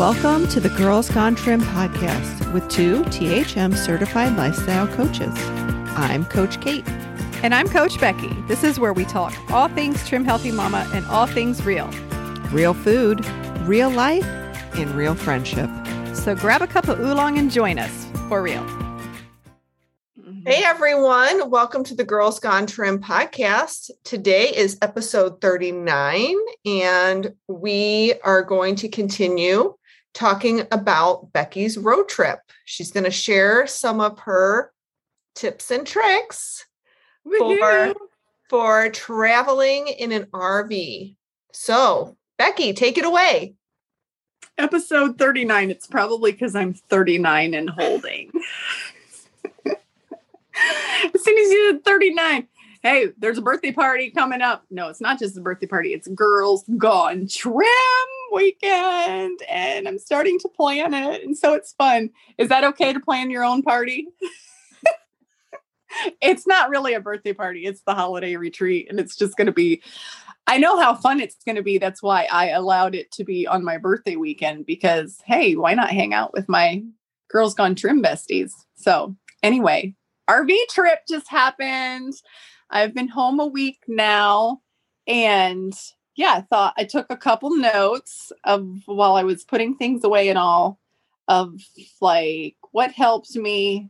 Welcome to the Girls Gone Trim podcast with two THM certified lifestyle coaches. I'm Coach Kate. And I'm Coach Becky. This is where we talk all things trim healthy mama and all things real. Real food, real life, and real friendship. So grab a cup of oolong and join us for real. Mm-hmm. Hey everyone, welcome to the Girls Gone Trim podcast. Today is episode 39, and we are going to continue talking about Becky's road trip. She's going to share some of her tips and tricks for, for traveling in an RV. So, Becky, take it away. Episode 39. It's probably because I'm 39 and holding. as soon as you did 39, hey, there's a birthday party coming up. No, it's not just a birthday party, it's Girls Gone Trim weekend. And I'm starting to plan it. And so it's fun. Is that okay to plan your own party? it's not really a birthday party, it's the holiday retreat. And it's just going to be. I know how fun it's going to be. That's why I allowed it to be on my birthday weekend because, hey, why not hang out with my Girls Gone Trim besties? So, anyway, RV trip just happened. I've been home a week now. And yeah, I thought I took a couple notes of while I was putting things away and all of like what helped me.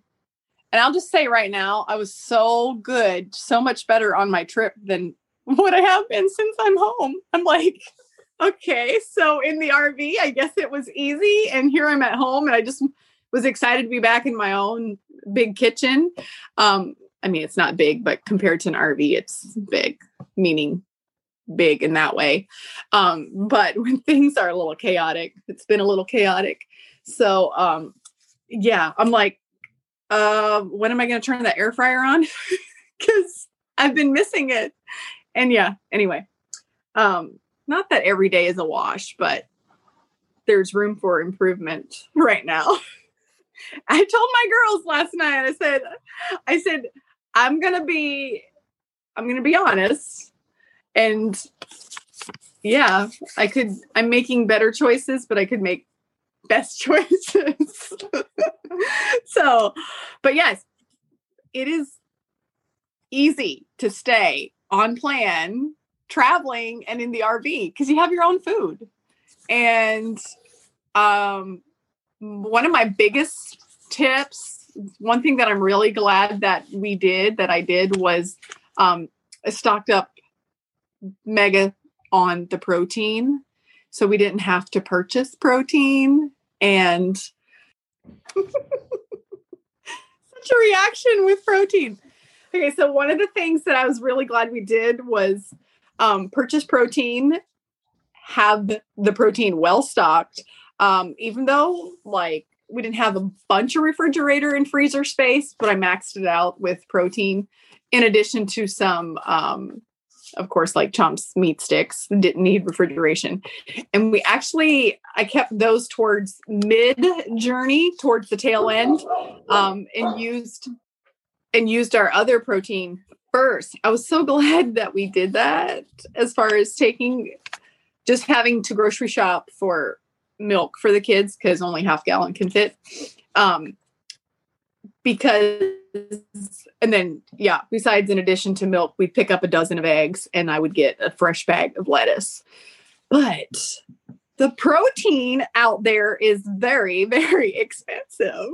And I'll just say right now, I was so good, so much better on my trip than what I have been since I'm home. I'm like, okay, so in the RV, I guess it was easy. And here I'm at home and I just was excited to be back in my own big kitchen. Um, I mean, it's not big, but compared to an RV, it's big, meaning big in that way. Um, but when things are a little chaotic, it's been a little chaotic. So, um, yeah, I'm like, uh, when am I going to turn the air fryer on? Because I've been missing it and yeah, anyway, um, not that every day is a wash, but there's room for improvement right now. I told my girls last night, I said, I said, I'm gonna be, I'm gonna be honest. And yeah, I could, I'm making better choices, but I could make best choices. so, but yes, it is easy to stay on plan traveling and in the RV because you have your own food. And um, one of my biggest tips, one thing that I'm really glad that we did, that I did, was um, stocked up mega on the protein. So we didn't have to purchase protein. And such a reaction with protein. Okay, so one of the things that I was really glad we did was um, purchase protein, have the protein well stocked. Um, even though like we didn't have a bunch of refrigerator and freezer space, but I maxed it out with protein in addition to some um, of course, like chomps meat sticks didn't need refrigeration. And we actually, I kept those towards mid journey, towards the tail end, um, and used and used our other protein first. I was so glad that we did that as far as taking just having to grocery shop for milk for the kids because only half gallon can fit. Um, because and then yeah, besides in addition to milk, we'd pick up a dozen of eggs and I would get a fresh bag of lettuce. But the protein out there is very, very expensive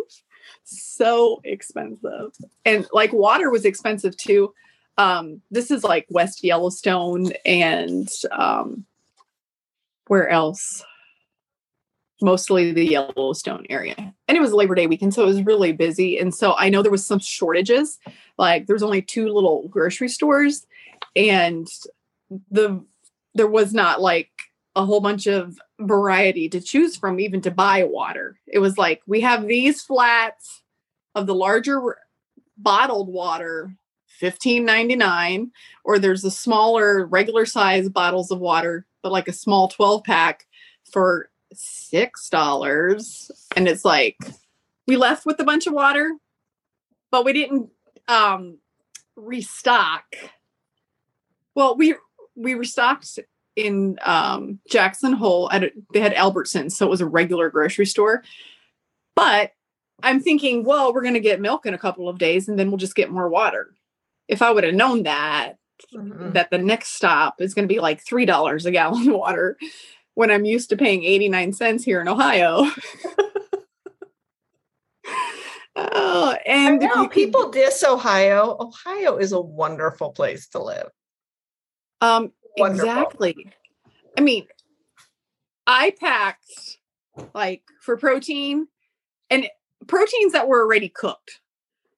so expensive. And like water was expensive too. Um, this is like West Yellowstone and um, where else? Mostly the Yellowstone area. And it was Labor Day weekend, so it was really busy. And so I know there was some shortages. Like there's only two little grocery stores, and the there was not like a whole bunch of variety to choose from, even to buy water. It was like, we have these flats of the larger bottled water, fifteen ninety nine, or there's a smaller regular size bottles of water, but like a small 12 pack for $6. And it's like, we left with a bunch of water, but we didn't um, restock. Well, we we restocked in um, Jackson Hole. At a, they had Albertsons, so it was a regular grocery store. But I'm thinking, well, we're going to get milk in a couple of days, and then we'll just get more water. If I would have known that, Mhm. that the next stop is going to be like three dollars a gallon of water, when I'm used to paying eighty nine cents here in Ohio. oh, and if know people diss Ohio. Ohio is a wonderful place to live. Um, Wonderful. exactly. I mean, I packed like for protein and proteins that were already cooked.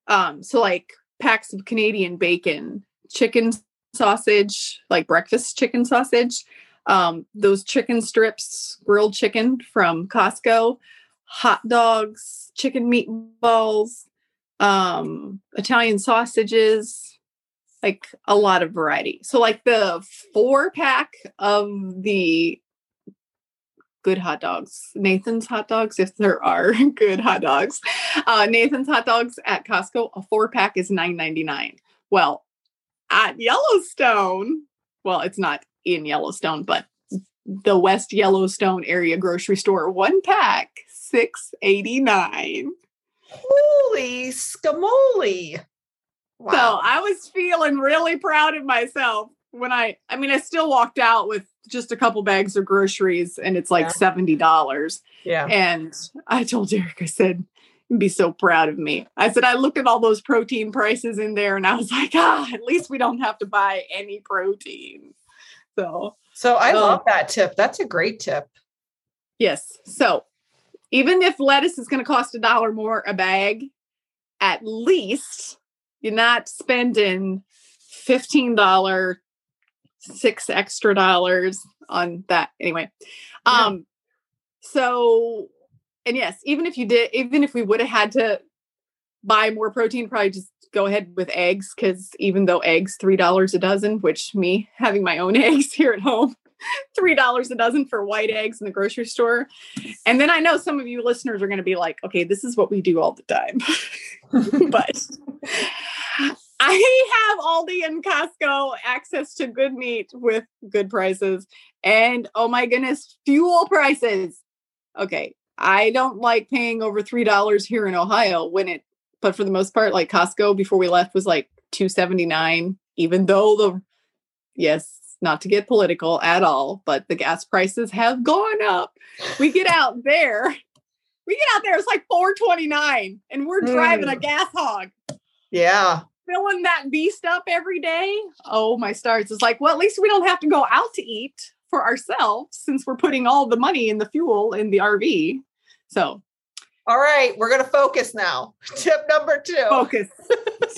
Um, so like packs of Canadian bacon, chicken sausage, like breakfast chicken sausage, um, those chicken strips, grilled chicken from Costco, hot dogs, chicken meatballs, um, Italian sausages, like a lot of variety. So like the four pack of the good hot dogs, Nathan's hot dogs, if there are good hot dogs, uh, Nathan's hot dogs at Costco, a four pack is nine ninety nine. Well, at Yellowstone, well, it's not in Yellowstone, but the West Yellowstone area grocery store, one pack six eighty nine. Holy scamoli. Wow. So I was feeling really proud of myself when I, I mean, I still walked out with just a couple bags of groceries and it's like Yeah. $70. yeah. And I told Derek, I said, "You'd be so proud of me. I said, I looked at all those protein prices in there and I was like, ah, at least we don't have to buy any protein. So, So I Oh. love that tip. That's a great tip. yes. So even if lettuce is going to cost a dollar more a bag, at least you're not spending $15 six extra dollars on that anyway Yeah. um so and yes even if you did even if we would have had to buy more protein probably just go ahead with eggs because even though eggs three dollars a dozen which me having my own eggs here at home three dollars a dozen for white eggs in the grocery store and then i know some of you listeners are going to be like okay this is what we do all the time but I have Aldi and Costco access to good meat with good prices. And oh my goodness, fuel prices. Okay. I don't like paying over $3 here in Ohio when it, but for the most part, like Costco before we left was like 279, even though the, yes, not to get political at all, but the gas prices have gone up. We get out there, we get out there, it's like 429 and we're driving a Mm. gas hog Yeah. filling that beast up every day. Oh my stars. It's like, well, at least we don't have to go out to eat for ourselves since we're putting all the money in the fuel in the RV. So All right. We're going to focus now. Tip number two. focus.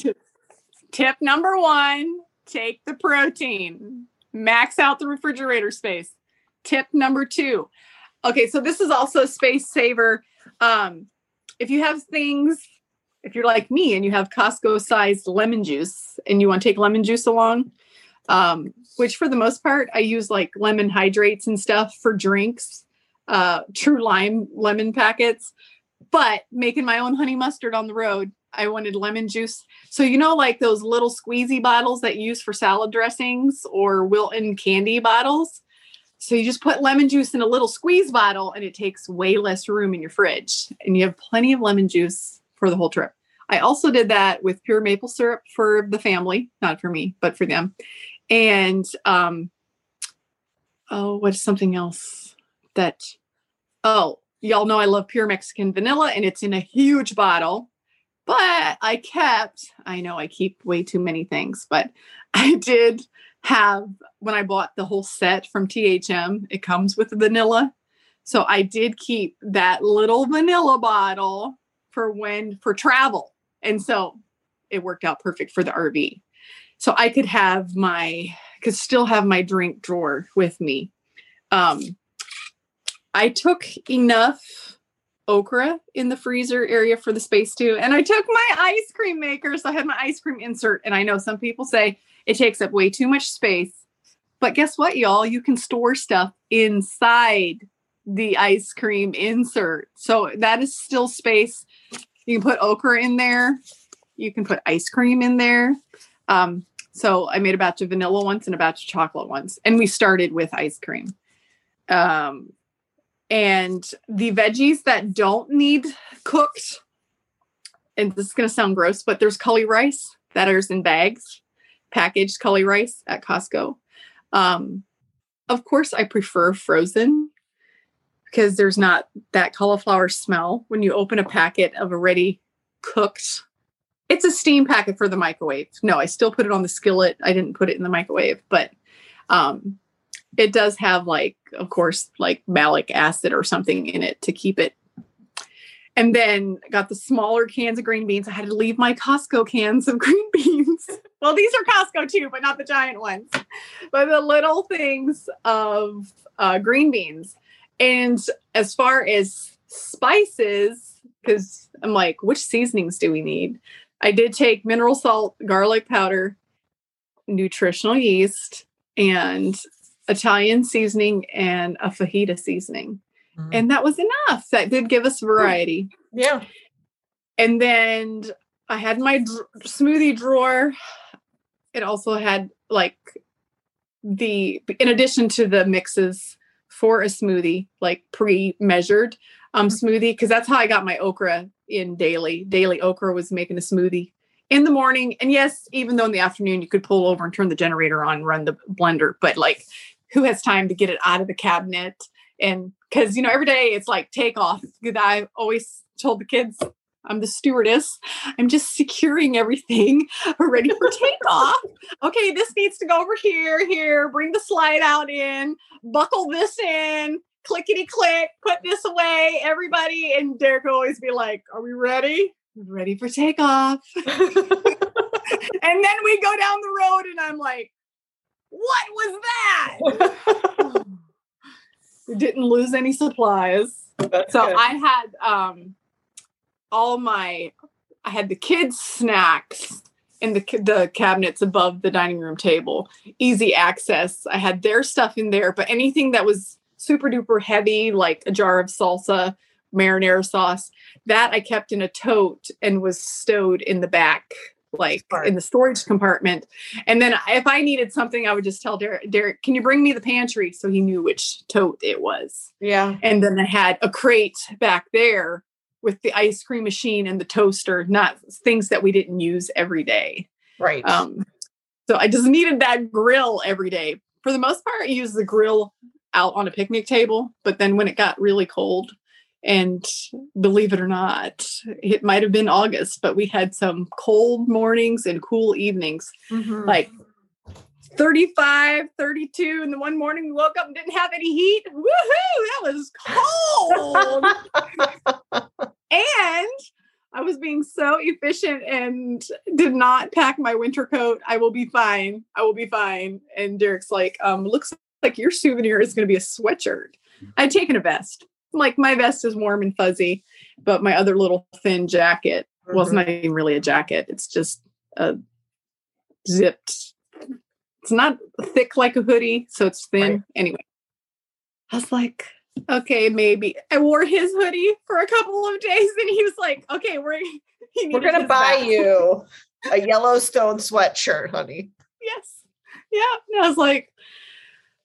Tip number one take the protein, max out the refrigerator space. Tip number two. Okay, so this is also a space saver. Um, if you have things, if you're like me and you have Costco sized lemon juice and you want to take lemon juice along, um, which for the most part, I use like lemon hydrates and stuff for drinks, uh, true lime lemon packets, but making my own honey mustard on the road. I wanted lemon juice. So, you know, like those little squeezy bottles that you use for salad dressings or Wilton candy bottles. So, you just put lemon juice in a little squeeze bottle and it takes way less room in your fridge. And you have plenty of lemon juice for the whole trip. I also did that with pure maple syrup for the family, not for me, but for them. And, um, oh, what's something else that, oh, y'all know I love pure Mexican vanilla and it's in a huge bottle but I kept, I know I keep way too many things, but I did have, when I bought the whole set from THM, it comes with vanilla. So I did keep that little vanilla bottle for when, for travel. And so it worked out perfect for the RV. So I could have my, could still have my drink drawer with me. Um, I took enough okra in the freezer area for the space too. And I took my ice cream maker. So I had my ice cream insert. And I know some people say it takes up way too much space. But guess what, y'all? You can store stuff inside the ice cream insert. So that is still space. You can put okra in there. You can put ice cream in there. Um, So I made a batch of vanilla once and a batch of chocolate once. And we started with ice cream. Um, and the veggies that don't need cooked, and this is going to sound gross, but there's cauli rice that is in bags, packaged cauli rice at Costco. Um, of course, I prefer frozen because there's not that cauliflower smell when you open a packet of already cooked. It's a steam packet for the microwave. No, I still put it on the skillet. I didn't put it in the microwave, but um, it does have like, of course, like malic acid or something in it to keep it. And then got the smaller cans of green beans. I had to leave my Costco cans of green beans. well, these are Costco too, but not the giant ones. But the little things of uh, green beans. And as far as spices, because I'm like, which seasonings do we need? I did take mineral salt, garlic powder, nutritional yeast, and Italian seasoning and a fajita seasoning. Mm. And that was enough. That did give us variety. Yeah. And then I had my dr- smoothie drawer. It also had like the, in addition to the mixes for a smoothie, like pre measured um, mm. smoothie, because that's how I got my okra in daily. Daily okra was making a smoothie in the morning. And yes, even though in the afternoon you could pull over and turn the generator on, run the blender, but like who has time to get it out of the cabinet. And because you know every day it's like take off. I always told the kids i'm the stewardess. I'm just securing everything ready for takeoff. Okay this needs to go over here here bring the slide out in buckle this in clickety click put this away everybody. And derek will always be like are we ready? Ready for takeoff. And then we go down the road and i'm like what was that? We didn't lose any supplies. That's so good. I had um all my I had the kids snacks in the the cabinets above the dining room table. Easy access. I had their stuff in there, but anything that was super duper heavy like a jar of salsa, marinara sauce, that I kept in a tote and was stowed in the back like Smart. in the storage compartment. And then if I needed something, I would just tell Derek, Derek, can you bring me the pantry? So he knew which tote it was. Yeah. And then I had a crate back there with the ice cream machine and the toaster, not things that we didn't use every day. Right. Um, so I just needed that grill every day. For the most part, I used the grill out on a picnic table. But then when it got really cold, and believe it or not, it might have been August, but we had some cold mornings and cool evenings, mm-hmm. like 35, 32. And the one morning we woke up and didn't have any heat. Woohoo! That was cold. and I was being so efficient and did not pack my winter coat. I will be fine. I will be fine. And Derek's like, um, looks like your souvenir is going to be a sweatshirt. I'd taken a vest like my vest is warm and fuzzy, but my other little thin jacket, mm-hmm. well, it's not even really a jacket. It's just a zipped. It's not thick like a hoodie, so it's thin. Right. Anyway, I was like, okay, maybe. I wore his hoodie for a couple of days, and he was like, okay, we're we're gonna buy back. you a Yellowstone sweatshirt, honey. Yes. Yeah. And I was like,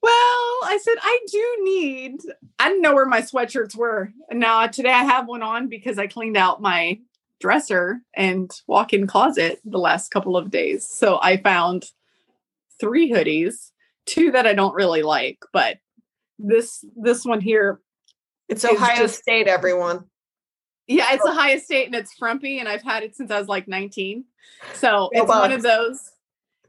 well, I said, I do need, I didn't know where my sweatshirts were. And now today I have one on because I cleaned out my dresser and walk in closet the last couple of days. So I found three hoodies, two that I don't really like, but this this one here it's Ohio just, State, everyone. Yeah, it's Ohio State and it's frumpy, and I've had it since I was like 19. So it's one of those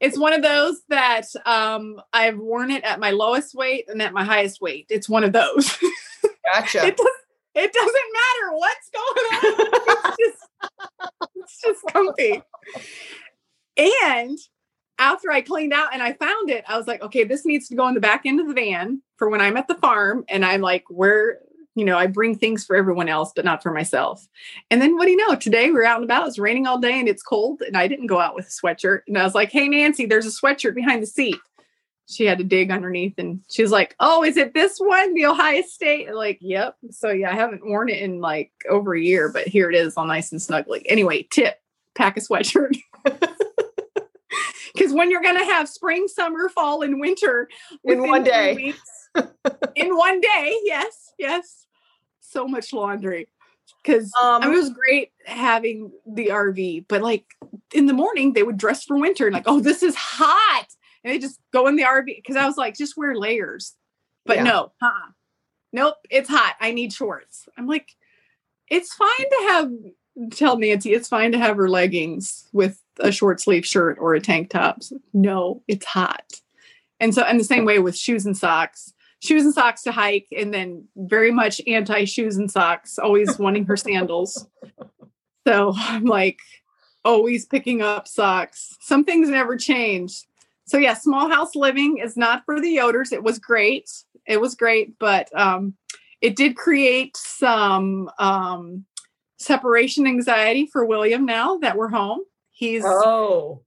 it's one of those that um, I've worn it at my lowest weight and at my highest weight. It's one of those. Gotcha. it, does, it doesn't matter what's going on. it's just it's just comfy. And after I cleaned out and I found it, I was like, okay, this needs to go in the back end of the van for when I'm at the farm. And I'm like, where you know, I bring things for everyone else, but not for myself. And then what do you know? Today we're out and about. It's raining all day and it's cold. And I didn't go out with a sweatshirt. And I was like, hey, Nancy, there's a sweatshirt behind the seat. She had to dig underneath and she was like, oh, is it this one, the Ohio State? And like, yep. So yeah, I haven't worn it in like over a year, but here it is all nice and snuggly. Anyway, tip pack a sweatshirt. Because when you're going to have spring, summer, fall, and winter In one day. weeks- in one day, yes, yes. So much laundry. Because Um, I mean, it was great having the RV, but like in the morning they would dress for winter and like, oh, this is hot, and they just go in the RV. Because I was like, just wear layers, but Yeah. no, uh nope, it's hot. I need shorts. I'm like, it's fine to have. Tell Nancy it's fine to have her leggings with a short sleeve shirt or a tank top. No, it's hot. And so, and the same way with shoes and socks shoes and socks to hike, and then very much anti shoes and socks, always wanting her sandals. So I'm like always picking up socks. Some things never change. So yeah, small house living is not for the Yoders. It was great. It was great, but um, it did create some um, separation anxiety for William now that we're home. He's oh,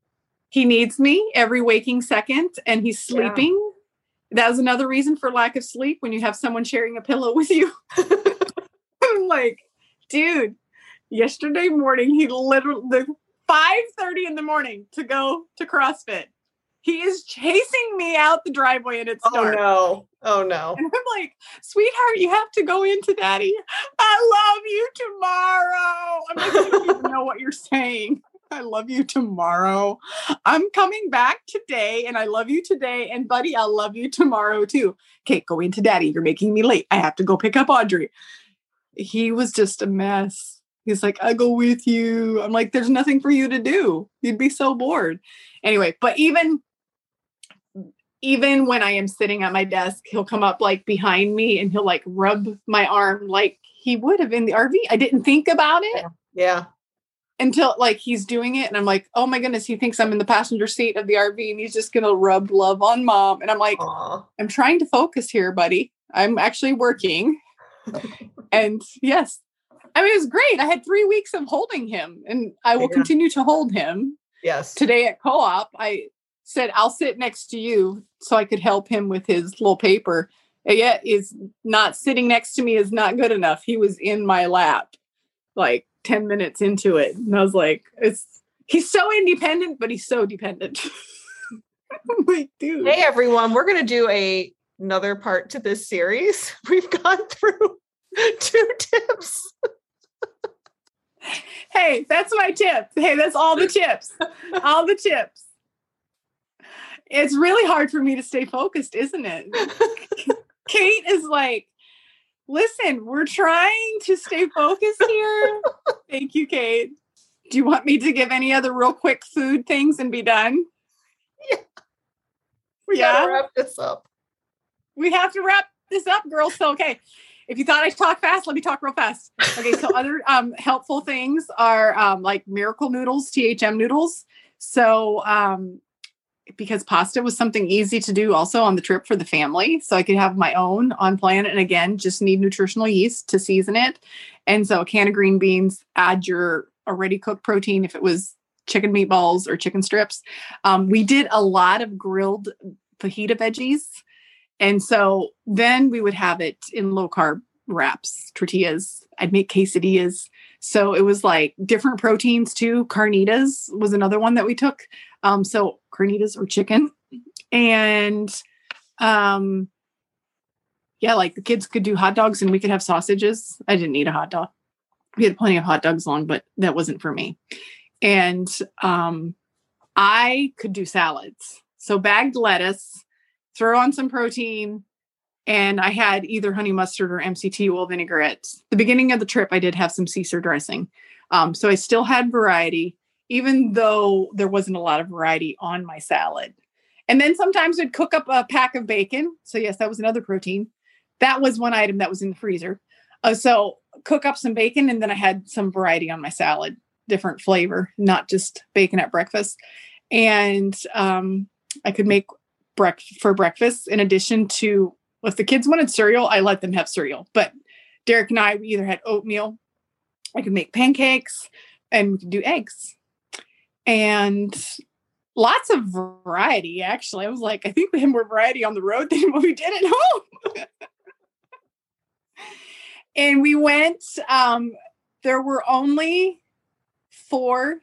he needs me every waking second and he's Yeah. That was another reason for lack of sleep when you have someone sharing a pillow with you. I'm like, dude, yesterday morning he literally the 5:30 in the morning to go to CrossFit. He is chasing me out the driveway and it's oh dark. no, oh no. And I'm like, sweetheart, you have to go into daddy. I love you tomorrow. I'm like, you don't even know what you're saying. I love you tomorrow. I'm coming back today and I love you today. And buddy, I'll love you tomorrow too. Okay, go into daddy. You're making me late. I have to go pick up Audrey. He was just a mess. He's like, I go with you. I'm like, there's nothing for you to do. You'd be so bored. Anyway, but even even when I am sitting at my desk, he'll come up like behind me and he'll like rub my arm like he would have in the RV. I didn't think about it Yeah. Until like he's doing it. And I'm like, oh my goodness, he thinks I'm in the passenger seat of the RV and he's just going to rub love on mom. And I'm like, Aw. I'm trying to focus here, buddy. I'm actually working. and yes, I mean, it was great. I had three weeks of holding him and I will Yeah. continue to hold him Yes. today at co-op i said i'll sit next to you so i could help him with his little paper and yet is not sitting next to me is not good enough he was in my lap like 10 minutes into it and i was like it's he's so independent but he's so dependent. Like dude. Hey everyone, we're going to do a another part to this series. We've gone through two tips. hey that's my tip. Hey that's all the tips. All the tips. It's really hard for me to stay focused isn't it? Kate is like, listen, we're trying to stay focused here. Thank you, Kate. Do you want me to give any other real quick food things and be done? Yeah. We Yeah. gotta wrap this up. We have to wrap this up, girls. So, okay. If you thought I talked fast, let me talk real fast. Okay. So, other um, helpful things are um, like miracle noodles, THM noodles. So, um, because pasta was something easy to do also on the trip for the family. So I could have my own on plan. And again, just need nutritional yeast to season it. And so a can of green beans, add your already cooked protein if it was chicken meatballs or chicken strips. Um, we did a lot of grilled fajita veggies. And so then we would have it in low carb wraps, tortillas. I'd make quesadillas. So it was like different proteins too. Carnitas was another one that we took. Um, so carnitas or chicken. And um yeah, like the kids could do hot dogs and we could have sausages. I didn't eat a hot dog. We had plenty of hot dogs long, but that wasn't for me. And um I could do salads. So bagged lettuce, throw on some protein, and I had either honey mustard or MCT oil vinaigrette. The beginning of the trip, I did have some Caesar dressing. Um, so I still had variety, even though there wasn't a lot of variety on my salad. And then sometimes I'd cook up a pack of bacon. So, yes, that was another protein. That was one item that was in the freezer. Uh, so, cook up some bacon, and then I had some variety on my salad, different flavor, not just bacon at breakfast. And um, I could make brec- for breakfast in addition to if the kids wanted cereal, I let them have cereal. But Derek and I we either had oatmeal, I could make pancakes, and we could do eggs. And lots of variety, actually. I was like, I think we had more variety on the road than what we did at home. and we went, um, there were only four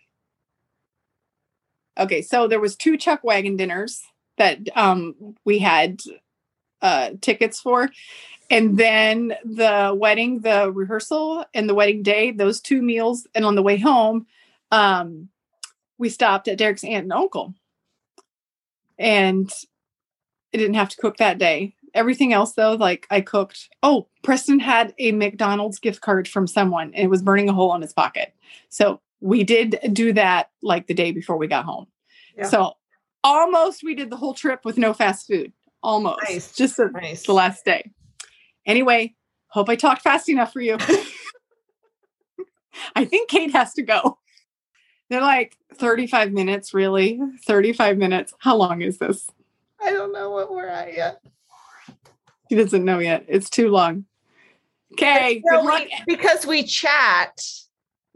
Okay, so there was two Chuck Wagon dinners that um we had uh tickets for. And then the wedding, the rehearsal and the wedding day, those two meals. And on the way home, um, we stopped at Derek's aunt and uncle. And I didn't have to cook that day. Everything else, though, like I cooked. Oh, Preston had a McDonald's gift card from someone and it was burning a hole in his pocket. So we did do that like the day before we got home. Yeah. So almost we did the whole trip with no fast food. Almost. Nice. Just the, Nice. the last day. Anyway, hope I talked fast enough for you. I think Kate has to go. They're like 35 minutes, really? 35 minutes. How long is this? I don't know what we're at yet. He doesn't know yet. It's too long. Okay. Luck. we- because we chat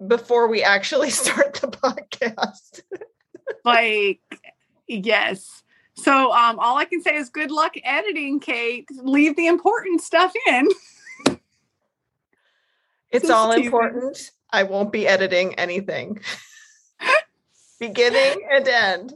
before we actually start the podcast. Like, yes. So um, all I can say is good luck editing, Kate. Leave the important stuff in. It's all important. I won't be editing anything. Beginning and end.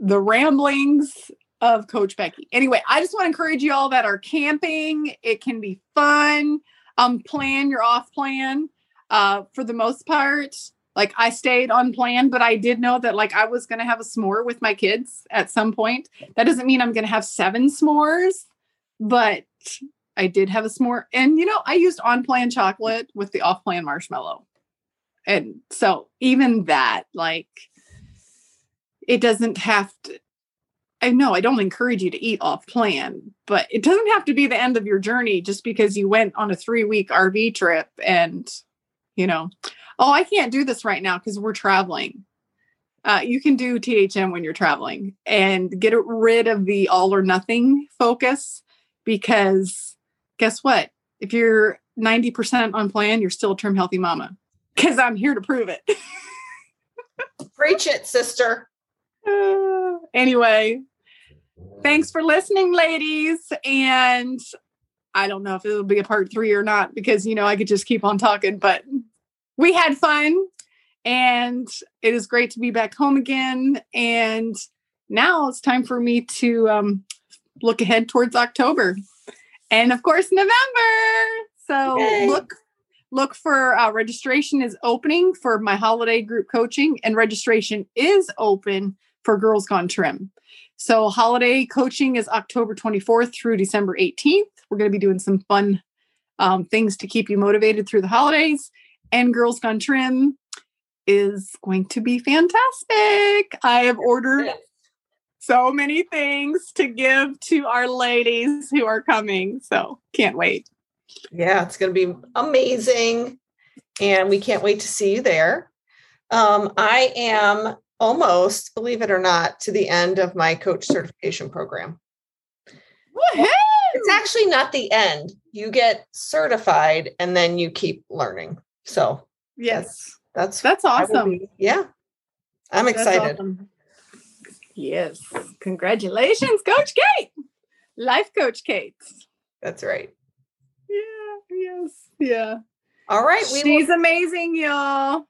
the ramblings of Coach Becky. Anyway, I just want to encourage you all that are camping. It can be fun. Um, plan your off plan. Uh, for the most part, like I stayed on plan, but I did know that like I was gonna have a s'more with my kids at some point. That doesn't mean I'm gonna have seven s'mores, but I did have a s'more. And you know, I used on plan chocolate with the off plan marshmallow. And so even that, like it doesn't have to I know I don't encourage you to eat off plan, but it doesn't have to be the end of your journey just because you went on a three week RV trip and, you know, oh, I can't do this right now because we're traveling. Uh, you can do THM when you're traveling and get rid of the all or nothing focus because guess what? If you're 90% on plan, you're still a trim healthy mama because I'm here to prove it. Preach it, sister. Uh, anyway, thanks for listening, ladies. And I don't know if it'll be a part three or not because, you know, I could just keep on talking, but we had fun and it is great to be back home again. And now it's time for me to um, look ahead towards October and, of course, November. So Yay. look. Look for uh, registration is opening for my holiday group coaching, and registration is open for Girls Gone Trim. So, holiday coaching is October 24th through December 18th. We're going to be doing some fun um, things to keep you motivated through the holidays. And Girls Gone Trim is going to be fantastic. I have ordered so many things to give to our ladies who are coming. So, can't wait. Yeah, it's going to be amazing. And we can't wait to see you there. Um, I am almost, believe it or not, to the end of my coach certification program. Woohoo! It's actually not the end. You get certified and then you keep learning. So Yes, that's that's will awesome. yeah. I'm excited. awesome. Yes. Congratulations, Coach Kate. Life Coach Kate. That's right. Yes, yeah. All right. We will- She's amazing, y'all.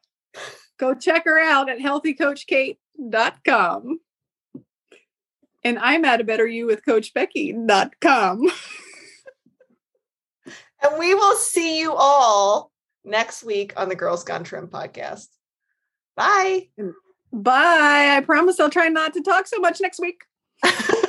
Go check her out at healthycoachkate.com. And I'm at a better you with coachbecky.com. and we will see you all next week on the Girls Gone Trim podcast. Bye. Bye. I promise I'll try not to talk so much next week.